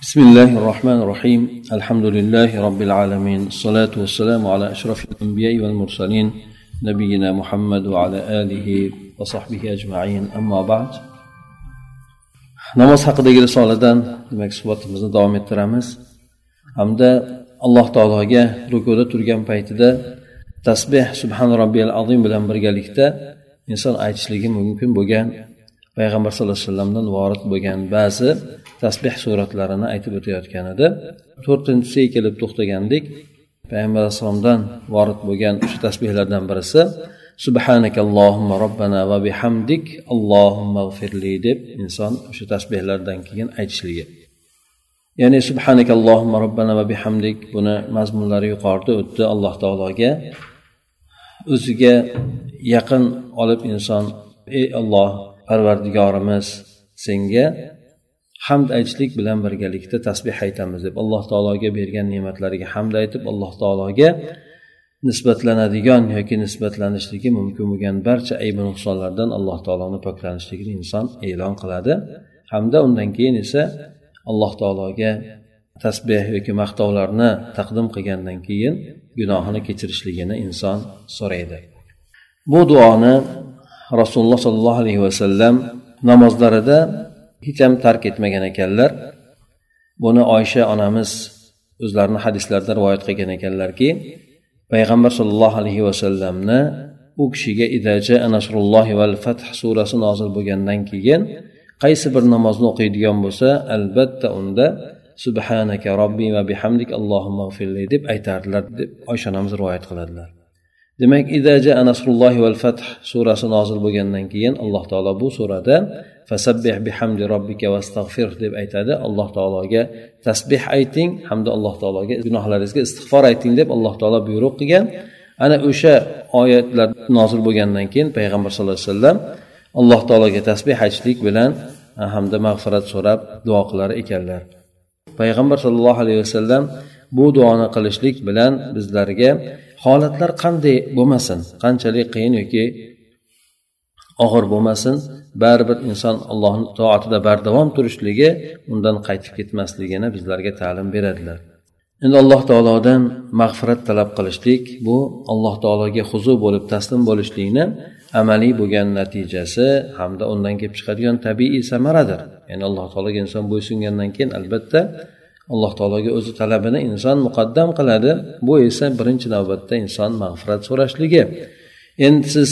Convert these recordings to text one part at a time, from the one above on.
بسم الله الرحمن الرحيم الحمد لله رب العالمين الصلاة والسلام على أشرف الأنبياء والمرسلين نبينا محمد وعلى آله وصحبه أجمعين أما بعد namoz haqidagi risoladan demak suhbatimizni davom ettiramiz hamda alloh taologa rukuda turgan paytida tasbeh subhan robbiyal azim bilan birgalikda inson aytishligi mumkin bo'lgan payg'ambar sallallohu alayhi vasallamdan vorid bo'lgan ba'zi tasbeh suratlarini aytib o'tayotgan edi. To'rtinchisiga kelib to'xtagandik payg'ambar alayhissalomdan vorid bo'lgan o'sha tasbehlardan birisi subhanakallohumma robbana va bihamdik allohumma g'firli deb inson o'sha tasbehlardan keyin aytishligi. Ya'ni subhanakallohumma robbana va bihamdik buni mazmunlari yuqorida o'tdi. Alloh taologa o'ziga yaqin olib inson ey olloh parvardigorimiz senga hamd aytishlik bilan birgalikda tasbeh aytamiz deb alloh taologa bergan ne'matlariga hamd aytib alloh taologa nisbatlanadigan yoki nisbatlanishligi mumkin bo'lgan barcha aybi nuqsonlardan alloh taoloni poklanishligini inson e'lon qiladi. Hamda undan keyin esa alloh taologa tasbeh yoki maqtovlarni taqdim qilgandan keyin gunohini kechirishligini inson so'raydi. Bu duoni rasululloh sollallohu alayhi vasallam namozlarida hech ham tark etmagan ekanlar. Buni oysha onamiz o'zlarini hadislarida rivoyat qilgan ekanlarki payg'ambar sollallohu alayhi vasallamni u kishiga idaja nasrullohi val fath surasi nozil bo'lgandan keyin qaysi bir namozni o'qiydigan bo'lsa albatta unda subhanaka robbi va bihamdik allohumma g'firli deb aytardilar deb oysha onamiz rivoyat qiladilar. Demak idaja nasrullohi val fath surasi nozil bo'lgandan keyin alloh taolo bu surada fasabbih bihamdi robbika vastag'fir deb aytadi. Alloh taologa tasbeh ayting hamda alloh taologa gunohlaringizga istig'for ayting deb alloh taolo buyruq qilgan. Ana o'sha oyatlar nozil bo'lgandan keyin payg'ambar sallallohu alayhi vasallam alloh taologa tasbeh aytishlik bilan hamda mag'firat so'rab duo qilar ekanlar. Payg'ambar sollallohu alayhi vasallam bu duoni qilishlik bilan bizlarga holatlar qanday bo'lmasin qanchalik qiyin yoki og'ir bo'lmasin baribir inson allohni toatida bardavom turishligi undan qaytib ketmasligini bizlarga ta'lim beradilar. Endi alloh taolodan mag'firat talab qilishlik bu alloh taologa huzur bo'lib taslim bo'lishlikni amaliy bo'lgan natijasi hamda undan kelib chiqadigan tabiiy samaradir. Ya'ni alloh taologa inson bo'ysungandan keyin albatta alloh taologa o'zi talabini inson muqaddam qiladi. Bu esa birinchi navbatda inson mag'firat so'rashligi. Endi siz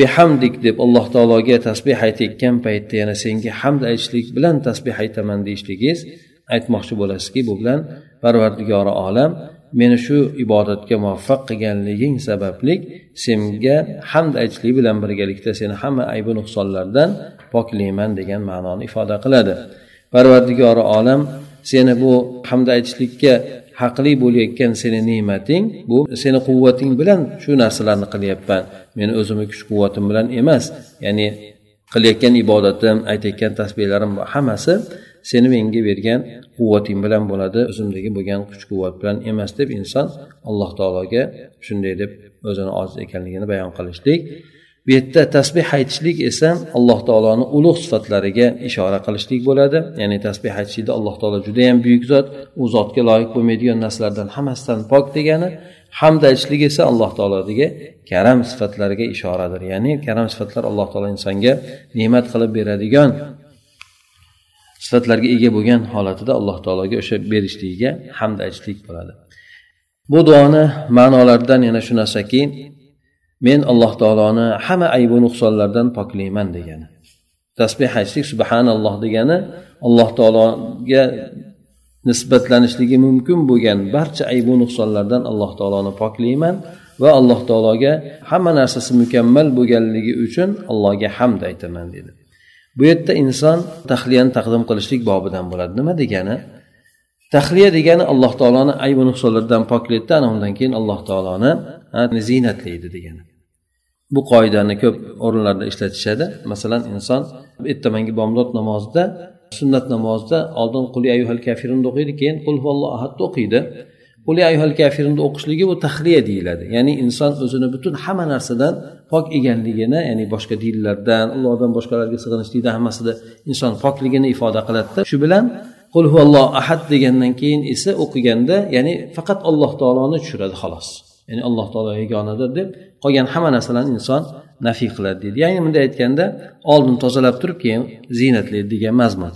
behamdik deb alloh taologa tasbeh aytayotgan paytda yana senga hamd aytishlik bilan tasbeh aytaman deyishligingiz aytmoqchi bo'lasizki bu bilan parvardigori olam meni shu ibodatga muvaffaq qilganliging sababli senga hamd aytishlik bilan birgalikda seni hamma aybi nuqsonlardan poklayman degan ma'noni ifoda qiladi. Parvardigori olam seni bu hamd aytishlikka haqli bo'layotgan seni ne'mating bu seni quvvating bilan shu narsalarni qilyapman. Meni o'zimni kuch quvvatim bilan emas ya'ni qilayotgan ibodatim aytayotgan tasbehlarim hammasi seni menga bergan quvvating bilan bo'ladi o'zimdagi bo'lgan kuch quvvat bilan emas deb inson alloh taologa shunday deb o'zini ojiz ekanligini bayon qilishlik. Bu yerda tasbeh aytishlik esa alloh taoloni ulug' sifatlariga ishora qilishlik bo'ladi. Ya'ni tasbeh aytishlikda alloh taolo judayam buyuk zot u zotga loyiq bo'lmaydigan narsalardan hammasidan pok degani hamd aytishlik esa alloh taolodagi karam sifatlariga ishoradir. Ya'ni karam sifatlar alloh taolo insonga ne'mat qilib beradigan sifatlarga ega bo'lgan holatida alloh taologa o'sha berishligiga hamd aytishlik bo'ladi. Bu duoni ma'nolaridan yana shu narsaki men alloh taoloni hamma aybu nuqsonlardan poklayman degani. Tasbeh aytishlik subhanalloh degani alloh taologa nisbatlanishligi mumkin bo'lgan barcha aybu nuqsonlardan alloh taoloni poklayman va alloh taologa hamma narsasi mukammal bo'lganligi uchun allohga hamd aytaman dedi. Bu yerda inson tahliyani taqdim qilishlik bobidan bo'ladi. Nima degani? Tahliya degani alloh taoloni aybu nuqsonlardan poklaydida ana undan keyin alloh taoloni ziynatlaydi degani. Bu qoidani ko'p o'rinlarda ishlatishadi. Masalan inson ertamangi bomdod namozida sunnat namozida oldin quli ayuhal kafirunni o'qiydi keyin qul huvallohu ahadni o'qiydi. Quli ayuhal kafirunni o'qishligi bu tahliya deyiladi. Ya'ni inson o'zini butun hamma narsadan pok ekanligini ya'ni boshqa dinlardan allohdan boshqalarga sig'inishlikdan hammasida inson pokligini ifoda qiladida shu bilan qul huvallohu ahad degandan keyin esa o'qiganda ya'ni faqat alloh taoloni tushiradi xolos. Ya'ni alloh taolo yagonadir deb qolgan hamma narsalarni inson nafiy qiladi deydi. Ya'ni bunday aytganda oldin tozalab turib keyin ziynatlaydi degan mazmun.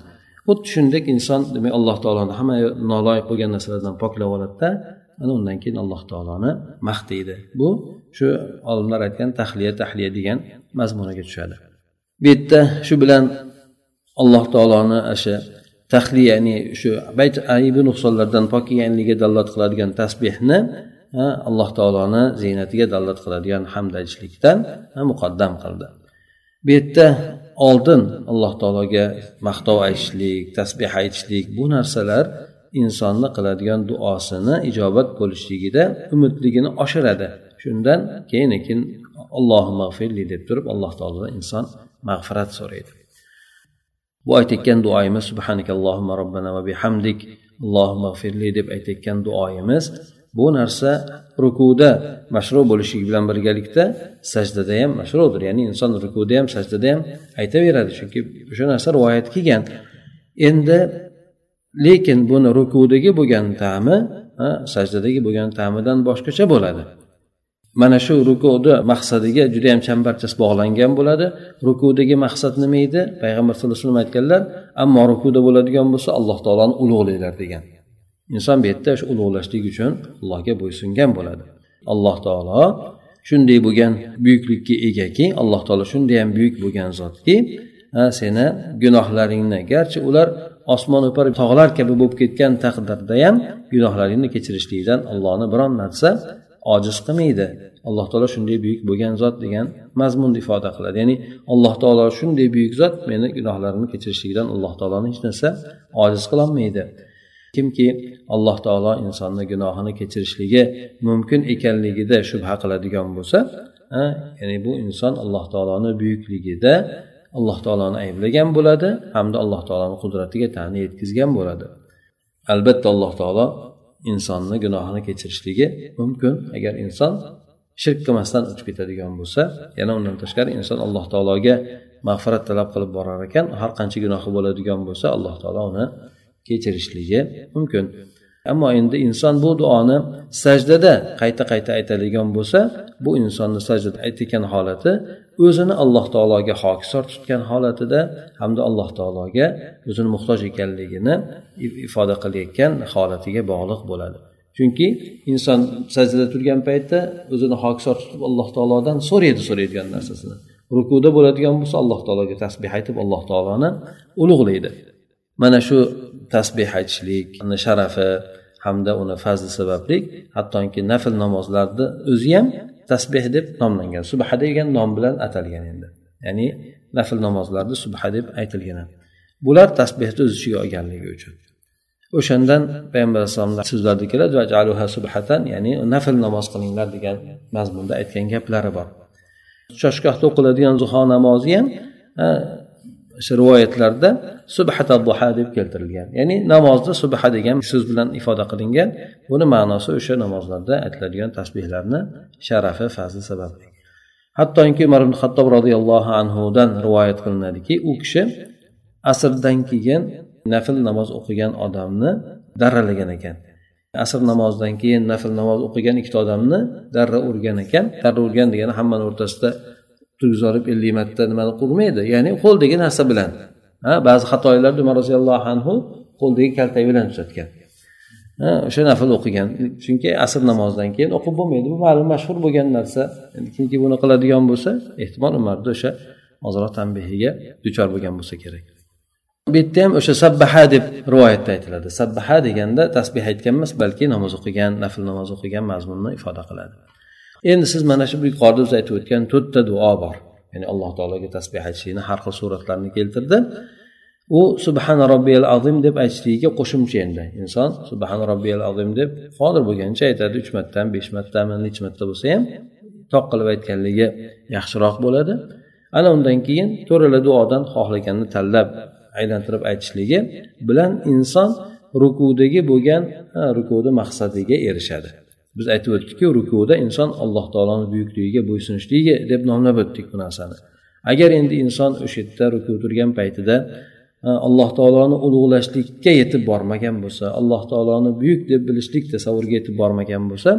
Xuddi shuningdek inson demak alloh taoloni hamma noloyiq bo'lgan narsalardan poklab oladida ana undan keyin alloh taoloni maqtaydi bu shu olimlar aytgan tahliya tahliya degan mazmuniga tushadi. Bu yerda shu bilan alloh taoloni o'sha tahliya ya'ni shu bayt aybi nuqsonlardan poklanganligiga dalolat qiladigan tasbehni alloh taoloni ziynatiga dalolat qiladigan hamd aytishlikdan muqaddam qildi. Bu yerda oldin alloh taologa maqtov aytishlik tasbeh aytishlik bu narsalar insonni qiladigan duosini ijobat bo'lishligida umidligini oshiradi. Shundan keyin keyin allohi mag'firli deb turib alloh taolodan inson mag'firat so'raydi. Bu aytayotgan duoyimiz subhanakallohumma robbana va bihamdik allohi mag'firli deb aytayotgan duoyimiz bu narsa rukuda mashru bo'lishligi bilan birgalikda sajdada ham mashrudir. Ya'ni inson rukuda ham sajdada ham aytaveradi. Chunki o'sha narsa rivoyat kelgan endi lekin buni rukudagi bo'lgan ta'mi sajdadagi bo'lgan ta'midan boshqacha bo'ladi. Mana shu rukuni maqsadiga juda yam chambarchas bog'langan bo'ladi. Rukudagi maqsad nima edi? Payg'ambar sallallohu alayhi vasallam aytganlar ammo rukuda bo'ladigan bo'lsa alloh taoloni ulug'langlar degan. Inson bu yerda shu ulug'lashlik uchun allohga bo'ysungan bo'ladi. Alloh taolo shunday bo'lgan buyuklikka egaki alloh taolo shunday ham buyuk bo'lgan zotki seni gunohlaringni garchi ular osmon o'par tog'lar kabi bo'lib ketgan taqdirda ham gunohlaringni kechirishlikdan allohni biron narsa ojiz qilmaydi. Alloh taolo shunday buyuk bo'lgan zot degan mazmunni ifoda qiladi. Ya'ni alloh taolo shunday buyuk zot meni gunohlarimni kechirishlikdan alloh taoloni hech narsa ojiz qilolmaydi. Kimki alloh taolo insonni gunohini kechirishligi mumkin ekanligida shubha qiladigan bo'lsa ya'ni bu inson alloh taoloni buyukligida alloh taoloni ayblagan bo'ladi hamda alloh taoloni qudratiga ta'ni yetkazgan bo'ladi. Albatta alloh taolo insonni gunohini kechirishligi mumkin. Agar inson shirk qilmasdan o'tib ketadigan bo'lsa yana undan tashqari inson alloh taologa mag'firat talab qilib borar ekan har qancha gunohi bo'ladigan bo'lsa alloh taolo uni kechirishligi mumkin. Ammo endi inson bu duoni sajdada qayta qayta aytadigan bo'lsa bu insonni sajdada aytayotgan holati o'zini alloh taologa hokisor tutgan holatida hamda alloh taologa o'zini muhtoj ekanligini ifoda qilayotgan holatiga bog'liq bo'ladi. Chunki inson sajdada turgan paytda o'zini hokisor tutib alloh taolodan so'raydi so'raydigan narsasini. Rukuda bo'ladigan bo'lsa alloh taologa tasbeh aytib alloh taoloni ulug'laydi. Mana shu tasbeh aytishlik sharafi hamda uni fazli sababli hattoki nafl namozlarni o'zi ham tasbeh deb nomlangan. Subha degan nom bilan atalgan endi. Ya'ni nafl namozlarni subha deb aytilgan bular tasbehni o'z ichiga olganligi uchun. O'shandan payg'ambar alayhissalomlar so'zlarida keladi subhatan ya'ni nafl namoz qilinglar degan mazmunda aytgan gaplari bor. Choshgohda o'qiladigan zuho namozi ham rivoyatlarda subhata duha deb keltirilgan. Ya'ni namozni subha degan so'z bilan ifoda qilingan. Buni ma'nosi o'sha namozlarda aytiladigan tasbehlarni sharafi fazli sababli hattoki umar ibn hattob roziyallohu anhudan rivoyat qilinadiki u kishi asrdan keyin nafl namoz o'qigan odamni darralagan ekan. Asr namozidan keyin nafl namoz o'qigan ikkita odamni darra urgan ekan. Darra urgan degani hammani o'rtasida turgizib olib ellik marta nimani qurmaydi? Ya'ni qo'ldagi narsa bilan. Ha ba'zi xatolarni umar roziyallohu anhu qo'ldagi kaltak bilan tuzatgan. O'sha nafl o'qigan. Chunki asr namozidan keyin o'qib bo'lmaydi. Bu ma'lum mashhur bo'lgan narsa. Kimki buni qiladigan bo'lsa ehtimol umarni o'sha ozroq tanbehiga duchor bo'lgan bo'lsa kerak. Bu yerda ham o'sha sabbaha deb rivoyatda aytiladi. Sabbaha deganda tasbeh aytgan emas balki namoz o'qigan nafl namoz o'qigan mazmunni ifoda qiladi. Endi siz mana shu yuqorida biz aytib o'tgan to'rtta duo bor. Ya'ni alloh taologa tasbeh aytishlikni har xil suratlarni keltirdi. U subhana robbiyal azim deb aytishligiga qo'shimcha endi. Inson subhana robbiyal azim deb qodir bo'lgancha aytadi uch martami besh martami necha marta bo'lsa ham toq qilib aytganligi yaxshiroq bo'ladi. Ana undan keyin to'rtala duodan xohlaganini tanlab aylantirib aytishligi bilan inson rukudagi bo'lgan rukudi maqsadiga erishadi. Biz aytib o'tdikku rukuda inson alloh taoloni buyukligiga bo'ysunishligi deb nomlab o'tdik bu narsani. Agar endi inson o'sha yerda ruku turgan paytida e, alloh taoloni ulug'lashlikka yetib bormagan bo'lsa alloh taoloni buyuk deb bilishlik tasavvuriga yetib bormagan bo'lsa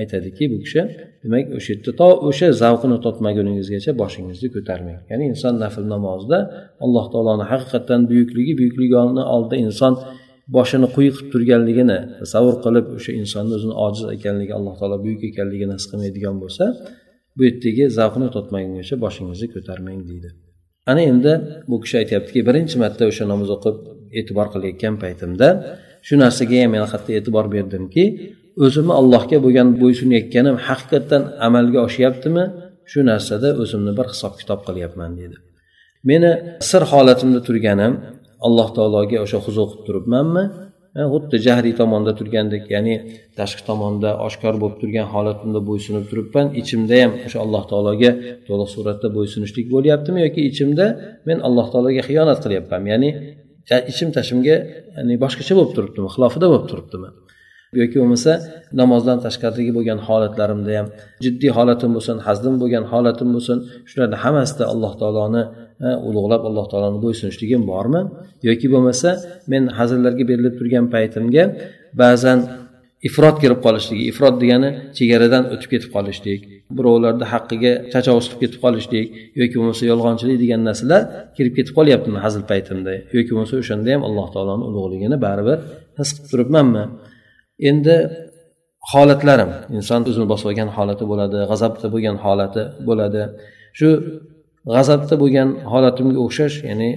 aytadiki bu kishi demak o'sha yerda to o'sha zavqini totmaguningizgacha boshingizni ko'tarmang. Ya'ni inson nafl namozida alloh taoloni haqiqatdan buyukligi buyukligini oldida inson boshini quyi qilib turganligini tasavvur qilib o'sha insonni o'zini ojiz ekanligi alloh taolo buyuk ekanligini his qilmaydigan bo'lsa bu yerdagi zavqni totmagungacha boshingizni ko'tarmang deydi. Ana endi bu kishi aytyaptiki birinchi marta o'sha namoz o'qib e'tibor qilayotgan paytimda shu narsaga ham men qattiq e'tibor berdimki o'zimni allohga bo'lgan bo'ysunayotganim haqiqatdan amalga oshyaptimi? Shu narsada o'zimni bir hisob kitob qilyapman deydi. Meni sir holatimda turganim alloh taologa o'sha huzur qilib turibmanmi? Xuddi jahriy tomonda turgandek ya'ni tashqi tomonda oshkor bo'lib turgan holatimda bo'ysunib turibman. Ichimda ham o'sha alloh taologa to'liq suratda bo'ysunishlik bo'lyaptimi yoki ichimda men alloh taologa xiyonat qilyapmanmi ya'ni ichim tashimga ya'ni boshqacha bo'lib turibdimi? Xilofida bo'lib turibdimi? Yoki bo'lmasa namozdan tashqaridagi bo'lgan holatlarimda ham jiddiy holatim bo'lsin hazdim bo'lgan holatim bo'lsin shularni hammasida alloh taoloni ulug'lab alloh taoloni bo'ysunishligim bormi? Yoki bo'lmasa men hazillarga berilib turgan paytimga ba'zan ifrot kirib qolishligi ifrot degani chegaradan o'tib ketib qolishlik birovlarni haqqiga tajovuz qilib ketib qolishlik yoki bo'lmasa yolg'onchilik degan narsalar kirib ketib qolyaptimi hazil paytimda? Yoki bo'lmasa o'shanda ham alloh taoloni ulug'ligini baribir his qilib turibmanmi? Endi holatlarim. Inson o'zini bosib olgan holati bo'ladi g'azabda bo'lgan holati bo'ladi. Shu g'azabda bo'lgan holatimga o'xshash ya'ni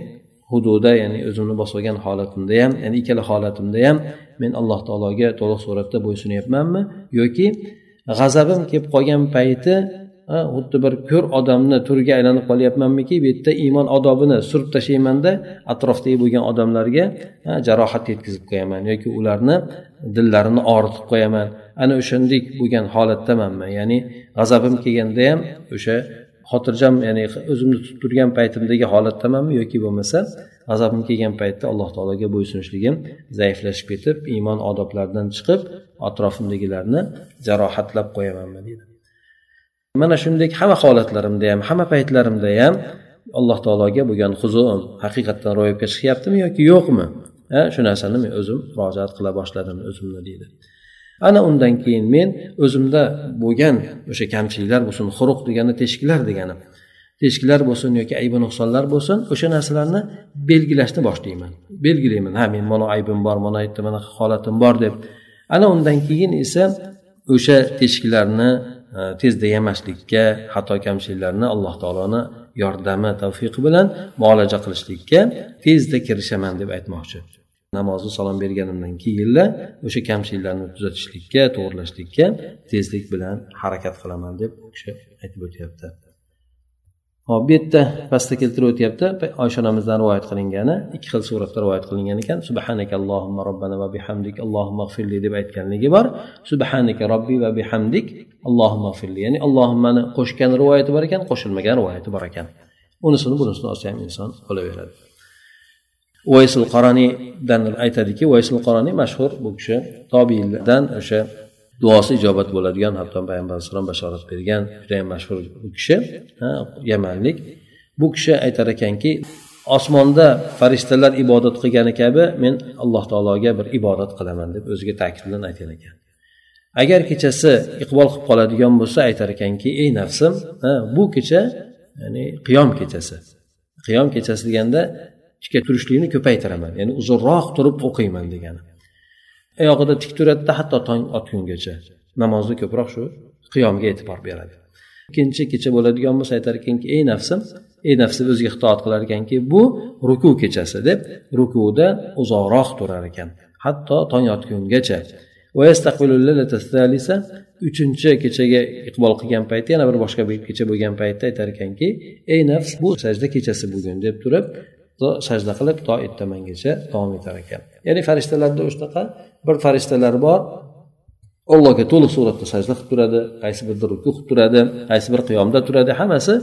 hududa ya'ni o'zimni bosib olgan holatimda ham ya'ni ikkala holatimda ham men alloh taologa to'liq suratda bo'ysunyapmanmi? Yoki g'azabim kelib qolgan payti xuddi bir ko'r odamni turiga aylanib qolyapmanmiki bu yerda iymon odobini surib tashlaymanda atrofdagi bo'lgan odamlarga jarohat yetkazib qo'yaman yoki ularni dillarini og'ritib qo'yaman. Ana o'shandek bo'lgan holatdamanmi ya'ni g'azabim kelganda ham o'sha xotirjam ya'ni o'zimni tutib turgan paytimdagi holatdamanmi yoki bo'lmasa g'azabim kelgan paytda alloh taologa bo'ysunishligim zaiflashib ketib iymon odoblaridan chiqib atrofimdagilarni jarohatlab qo'yamanmi deydi mana shunday hamma holatlarimda ham hamma paytlarimda ham alloh taologa bo'lgan huzurim haqiqatdan ro'yobga chiqyaptimi yoki yo'qmi? Shu narsani men o'zim murojaat qila boshladim o'zimni deydi ana undan keyin men o'zimda bo'lgan o'sha kamchiliklar bo'lsin xuruq degani teshiklar degani teshiklar bo'lsin yoki aybi nuqsonlar bo'lsin o'sha narsalarni belgilashni boshlayman. Belgilayman ha men mana aybim bor mana yerda bunaqa holatim bor deb. Ana undan keyin esa o'sha teshiklarni e, tezda yamashlikka xato kamchiliklarni alloh taoloni yordami tavfiqi bilan muolaja qilishlikka tezda kirishaman deb aytmoqchi. Namozni salom berganimdan keyinla o'sha kamchiliklarni tuzatishlikka to'g'irlashlikka tezlik bilan harakat qilaman deb u kishi aytib o'tyapti. Hop bu yerda pastda keltirib o'tyapti. Oysha onamizdan rivoyat qilingani ikki xil suratda rivoyat qilingan ekan. Subhanaka allohumma robbana va bihamdik allohumma g'firli deb aytganligi bor. Subhanaka robbi va bihamdik allohumma g'firli ya'ni allohimmani qo'shgan rivoyati bor ekan qo'shilmagan rivoyati bor ekan. Unisini bunisini olsa ham inson bo'laveradi. Vaysul qoronidan aytadiki vaysul qoroniy mashhur bu kishi tobiylardan o'sha duosi ijobat bo'ladigan hatto payg'ambar alayhissalom bashorat bergan judayam mashhur bu kishi yamanlik. Bu kishi aytar ekanki osmonda farishtalar ibodat qilgani kabi men alloh taologa bir ibodat qilaman deb o'ziga ta'kid bilan aytgan ekan. Agar kechasi iqbol qilib qoladigan bo'lsa aytar ekanki ey nafsim bu kecha ya'ni qiyom kechasi qiyom kechasi deganda tikka turishlikni ko'paytiraman. Ya'ni uzunroq turib o'qiyman degani. Oyog'ida tik turadida hatto tong otgungacha namozni ko'proq shu qiyomga e'tibor beradi. Ikkinchi kecha bo'ladigan bo'lsa aytar ekanki ey nafsim ey nafsi o'ziga itoat qilar ekanki bu ruku kechasi deb rukuda uzoqroq turar ekan. Hatto tong otgungacha. Uchinchi kechaga iqbol qilgan paytda yana bir boshqa bir kecha bo'lgan paytda aytar ekanki ey nafs bu sajda kechasi bugun deb turib sajda qilib to ertamangacha davom etar ekan. Ya'ni farishtalarda shunaqa bir farishtalar bor allohga to'liq suratda sajda qilib turadi qaysi birida ruku qilib turadi qaysi bir qiyomda turadi hammasi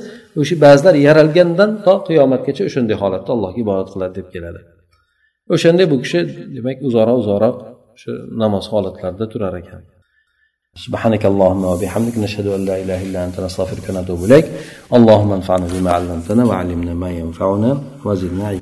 o'sha ba'zilar yaralgandan to qiyomatgacha o'shanday holatda allohga ibodat qiladi deb keladi. O'shanday bu kishi demak uzoqroq uzoqroq shu namoz holatlarida turar ekan. سبحانك اللهم وبحمدك نشهد أن لا إله إلا أنت نستغفرك ونتوب إليك. اللهم انفعنا بما علمتنا وعلمنا ما ينفعنا وزدنا